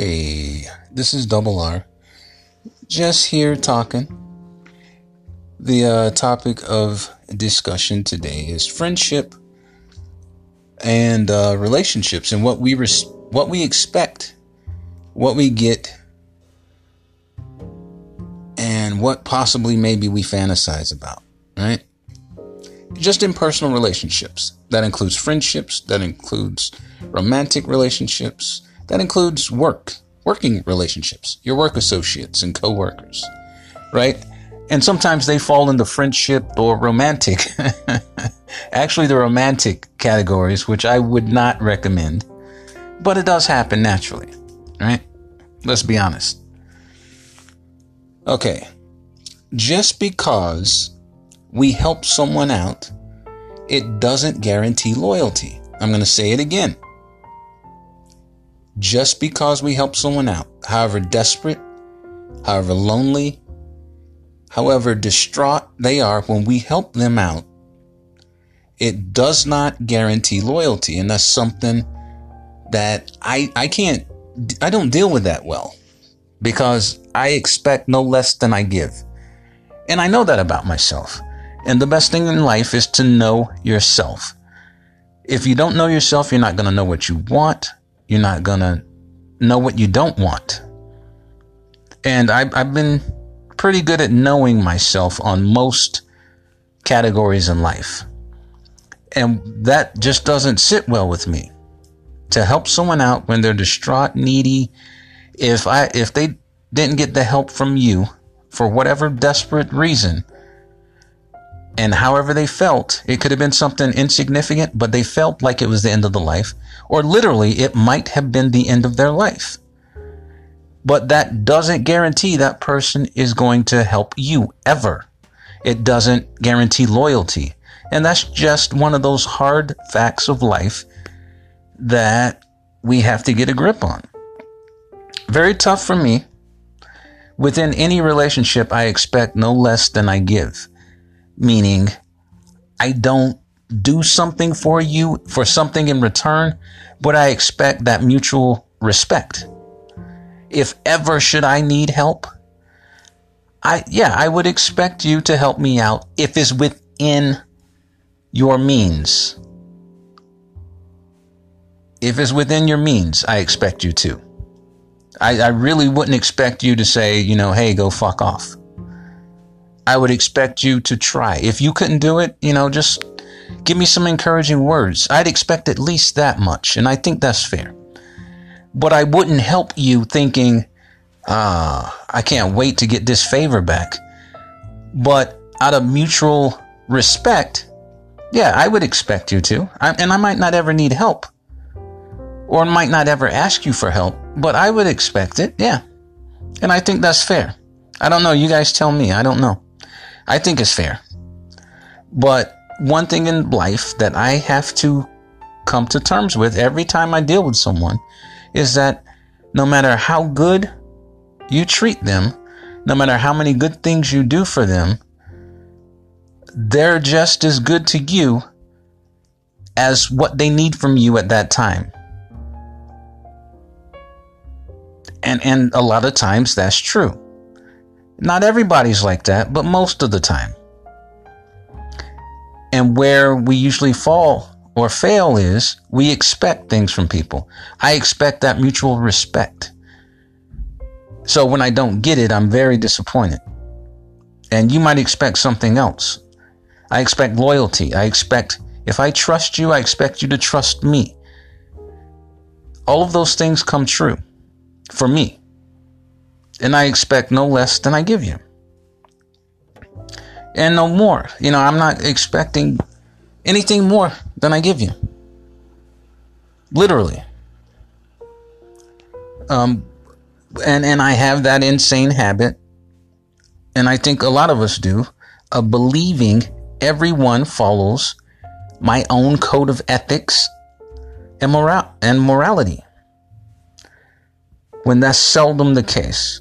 Hey, this is Double R. Just here talking. The uh, topic of discussion today is friendship and uh, relationships, and what we res- what we expect, what we get, and what possibly maybe we fantasize about. Right? Just in personal relationships. That includes friendships. That includes romantic relationships. That includes work, working relationships, your work associates and coworkers, right? And sometimes they fall into friendship or romantic. Actually, the romantic categories, which I would not recommend, but it does happen naturally, right? Let's be honest. Okay. Just because we help someone out, it doesn't guarantee loyalty. I'm going to say it again just because we help someone out, however desperate, however lonely, however distraught they are when we help them out, it does not guarantee loyalty. And that's something that I, I can't, I don't deal with that well because I expect no less than I give. And I know that about myself. And the best thing in life is to know yourself. If you don't know yourself, you're not going to know what you want you're not to know what you don't want. And I've, I've been pretty good at knowing myself on most categories in life. And that just doesn't sit well with me. To help someone out when they're distraught, needy, if I if they didn't get the help from you for whatever desperate reason, and however they felt, it could have been something insignificant, but they felt like it was the end of the life, or literally it might have been the end of their life. But that doesn't guarantee that person is going to help you ever. It doesn't guarantee loyalty. And that's just one of those hard facts of life that we have to get a grip on. Very tough for me. Within any relationship, I expect no less than I give meaning I don't do something for you for something in return, but I expect that mutual respect. If ever should I need help, I, yeah, I would expect you to help me out if it's within your means. If it's within your means, I expect you to. I, I really wouldn't expect you to say, you know, hey, go fuck off. I would expect you to try. If you couldn't do it, you know, just give me some encouraging words. I'd expect at least that much, and I think that's fair. But I wouldn't help you thinking, ah, I can't wait to get this favor back. But out of mutual respect, yeah, I would expect you to. I, and I might not ever need help or might not ever ask you for help, but I would expect it, yeah. And I think that's fair. I don't know. You guys tell me. I don't know. I think it's fair. But one thing in life that I have to come to terms with every time I deal with someone is that no matter how good you treat them, no matter how many good things you do for them, they're just as good to you as what they need from you at that time. And and a lot of times that's true. Not everybody's like that, but most of the time. And where we usually fall or fail is we expect things from people. I expect that mutual respect. So when I don't get it, I'm very disappointed. And you might expect something else. I expect loyalty. I expect, if I trust you, I expect you to trust me. All of those things come true for me and I expect no less than I give you. And no more. You know, I'm not expecting anything more than I give you. Literally. Um, and, and I have that insane habit, and I think a lot of us do, of believing everyone follows my own code of ethics and moral and morality. When that's seldom the case.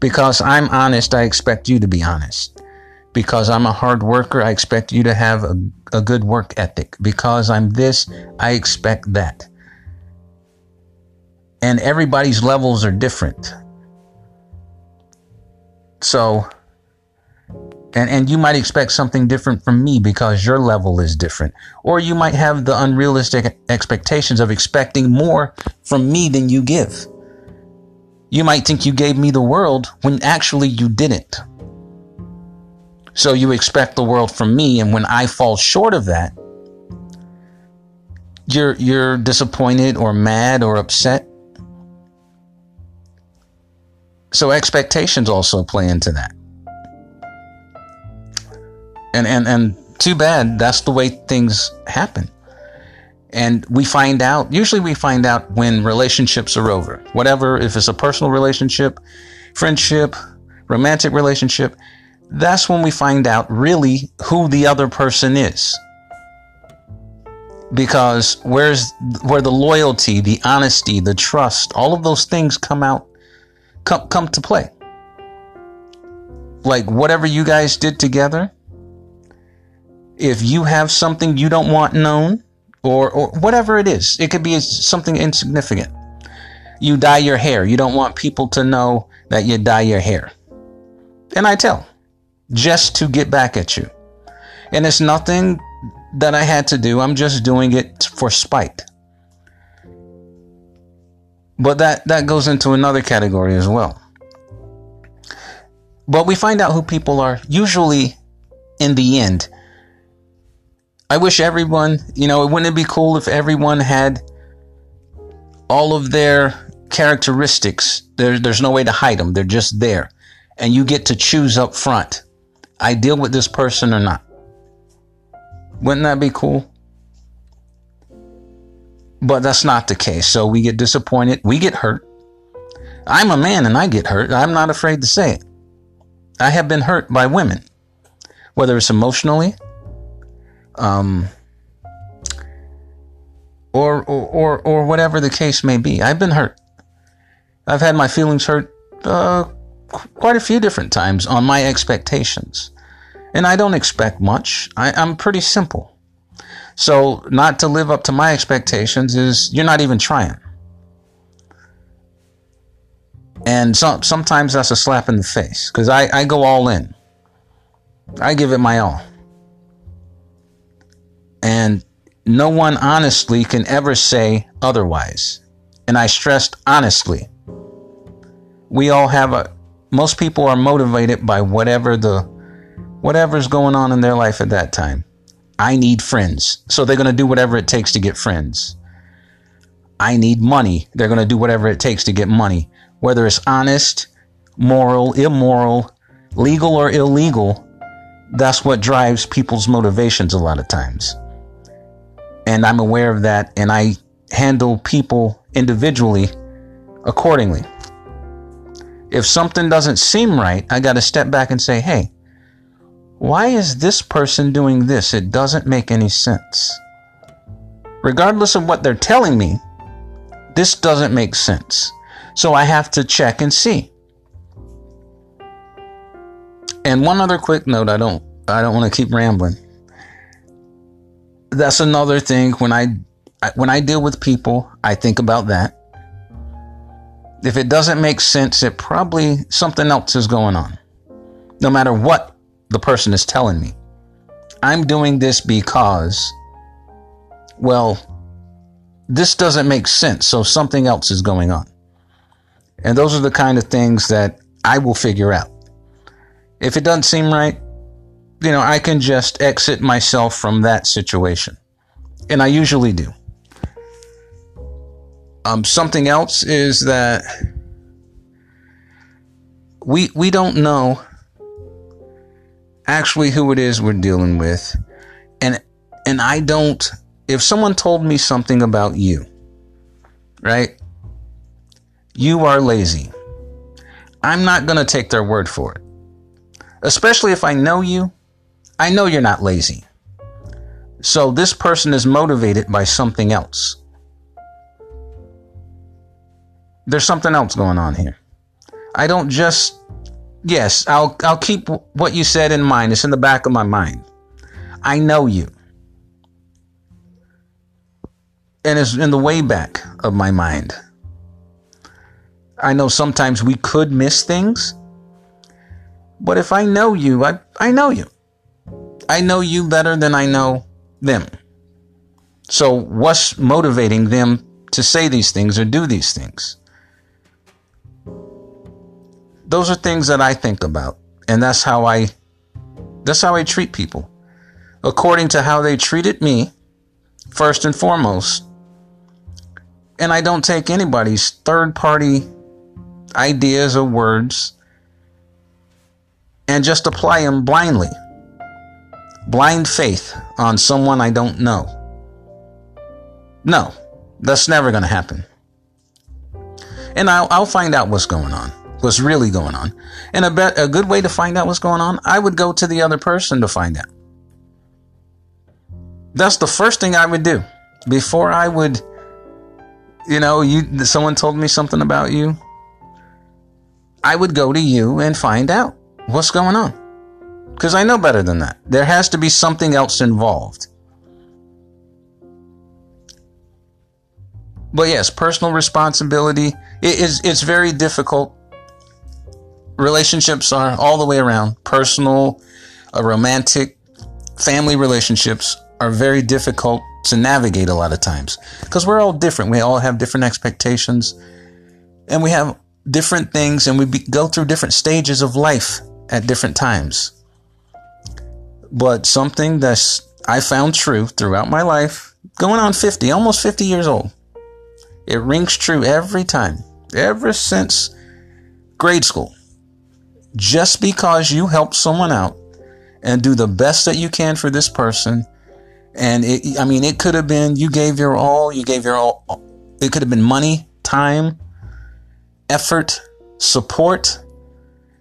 Because I'm honest, I expect you to be honest. Because I'm a hard worker, I expect you to have a, a good work ethic. Because I'm this, I expect that. And everybody's levels are different. So, and, and you might expect something different from me because your level is different. Or you might have the unrealistic expectations of expecting more from me than you give. You might think you gave me the world when actually you didn't. So you expect the world from me, and when I fall short of that, you're you're disappointed or mad or upset. So expectations also play into that. And and and too bad that's the way things happen. And we find out, usually we find out when relationships are over. Whatever, if it's a personal relationship, friendship, romantic relationship, that's when we find out really who the other person is. Because where's where the loyalty, the honesty, the trust, all of those things come out come come to play. Like whatever you guys did together, if you have something you don't want known, or, or whatever it is. It could be something insignificant. You dye your hair. You don't want people to know that you dye your hair. And I tell, just to get back at you. And it's nothing that I had to do. I'm just doing it for spite. But that, that goes into another category as well. But we find out who people are usually in the end I wish everyone, you know, wouldn't it be cool if everyone had all of their characteristics? There, there's no way to hide them. They're just there. And you get to choose up front. I deal with this person or not. Wouldn't that be cool? But that's not the case. So we get disappointed. We get hurt. I'm a man and I get hurt. I'm not afraid to say it. I have been hurt by women, whether it's emotionally, um, or, or, or, or whatever the case may be. I've been hurt. I've had my feelings hurt uh, quite a few different times on my expectations. And I don't expect much. I, I'm pretty simple. So, not to live up to my expectations is you're not even trying. And so, sometimes that's a slap in the face because I, I go all in. I give it my all. And no one honestly can ever say otherwise. And I stressed honestly. We all have a, most people are motivated by whatever the, whatever's going on in their life at that time. I need friends. So they're going to do whatever it takes to get friends. I need money. They're going to do whatever it takes to get money. Whether it's honest, moral, immoral, legal, or illegal, that's what drives people's motivations a lot of times and I'm aware of that and I handle people individually accordingly. If something doesn't seem right, I got to step back and say, hey, why is this person doing this? It doesn't make any sense. Regardless of what they're telling me, this doesn't make sense. So I have to check and see. And one other quick note, I don't I don't want to keep rambling that's another thing when I when I deal with people, I think about that. If it doesn't make sense, it probably something else is going on. No matter what the person is telling me. I'm doing this because well, this doesn't make sense, so something else is going on. And those are the kind of things that I will figure out. If it doesn't seem right, you know, I can just exit myself from that situation. And I usually do. Um, something else is that we we don't know actually who it is we're dealing with. And and I don't if someone told me something about you, right? You are lazy. I'm not going to take their word for it. Especially if I know you I know you're not lazy. So this person is motivated by something else. There's something else going on here. I don't just yes, I'll I'll keep what you said in mind. It's in the back of my mind. I know you. And it's in the way back of my mind. I know sometimes we could miss things. But if I know you, I, I know you. I know you better than I know them. So, what's motivating them to say these things or do these things? Those are things that I think about, and that's how I that's how I treat people. According to how they treated me, first and foremost. And I don't take anybody's third party ideas or words and just apply them blindly. Blind faith on someone I don't know. No, that's never going to happen. And I'll, I'll find out what's going on, what's really going on. And a, bet, a good way to find out what's going on, I would go to the other person to find out. That's the first thing I would do before I would, you know, you someone told me something about you. I would go to you and find out what's going on. Because I know better than that. There has to be something else involved. But yes, personal responsibility it is it's very difficult. Relationships are all the way around. Personal, uh, romantic, family relationships are very difficult to navigate a lot of times because we're all different. We all have different expectations and we have different things and we be, go through different stages of life at different times. But something that's I found true throughout my life, going on 50, almost 50 years old. It rings true every time, ever since grade school. Just because you help someone out and do the best that you can for this person, and it, I mean, it could have been you gave your all, you gave your all, it could have been money, time, effort, support.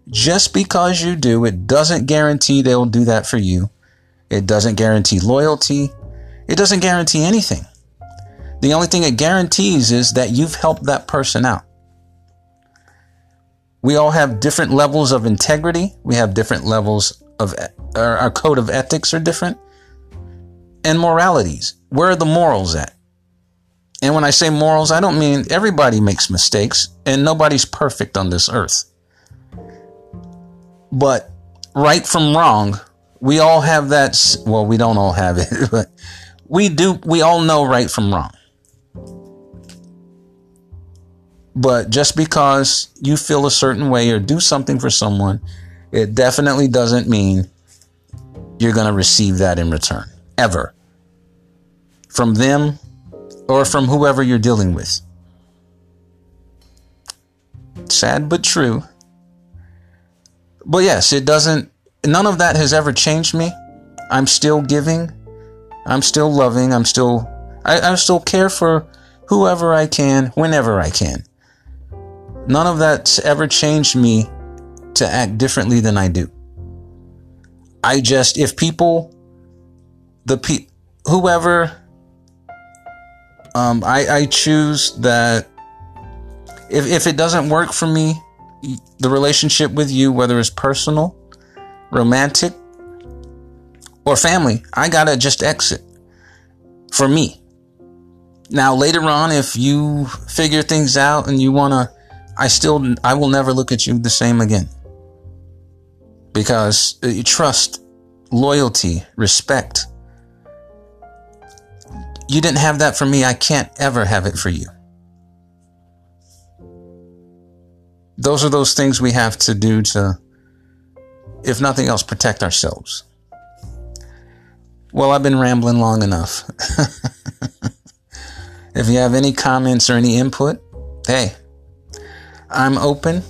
Just because you do, it doesn't guarantee they'll do that for you. It doesn't guarantee loyalty. It doesn't guarantee anything. The only thing it guarantees is that you've helped that person out. We all have different levels of integrity. We have different levels of our code of ethics are different and moralities. Where are the morals at? And when I say morals, I don't mean everybody makes mistakes and nobody's perfect on this earth. But right from wrong, we all have that. Well, we don't all have it, but we do. We all know right from wrong. But just because you feel a certain way or do something for someone, it definitely doesn't mean you're going to receive that in return. Ever. From them or from whoever you're dealing with. Sad but true. But yes, it doesn't, none of that has ever changed me. I'm still giving. I'm still loving. I'm still, I, I still care for whoever I can, whenever I can. None of that's ever changed me to act differently than I do. I just, if people, the pe, whoever, um, I, I choose that if, if it doesn't work for me, the relationship with you, whether it's personal, romantic, or family, I gotta just exit for me. Now, later on, if you figure things out and you wanna I still, I will never look at you the same again. Because uh, trust, loyalty, respect. You didn't have that for me. I can't ever have it for you. Those are those things we have to do to, if nothing else, protect ourselves. Well, I've been rambling long enough. if you have any comments or any input, hey, I'm open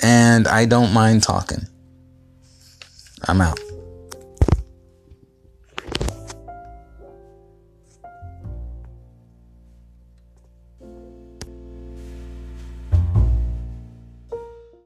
and I don't mind talking. I'm out.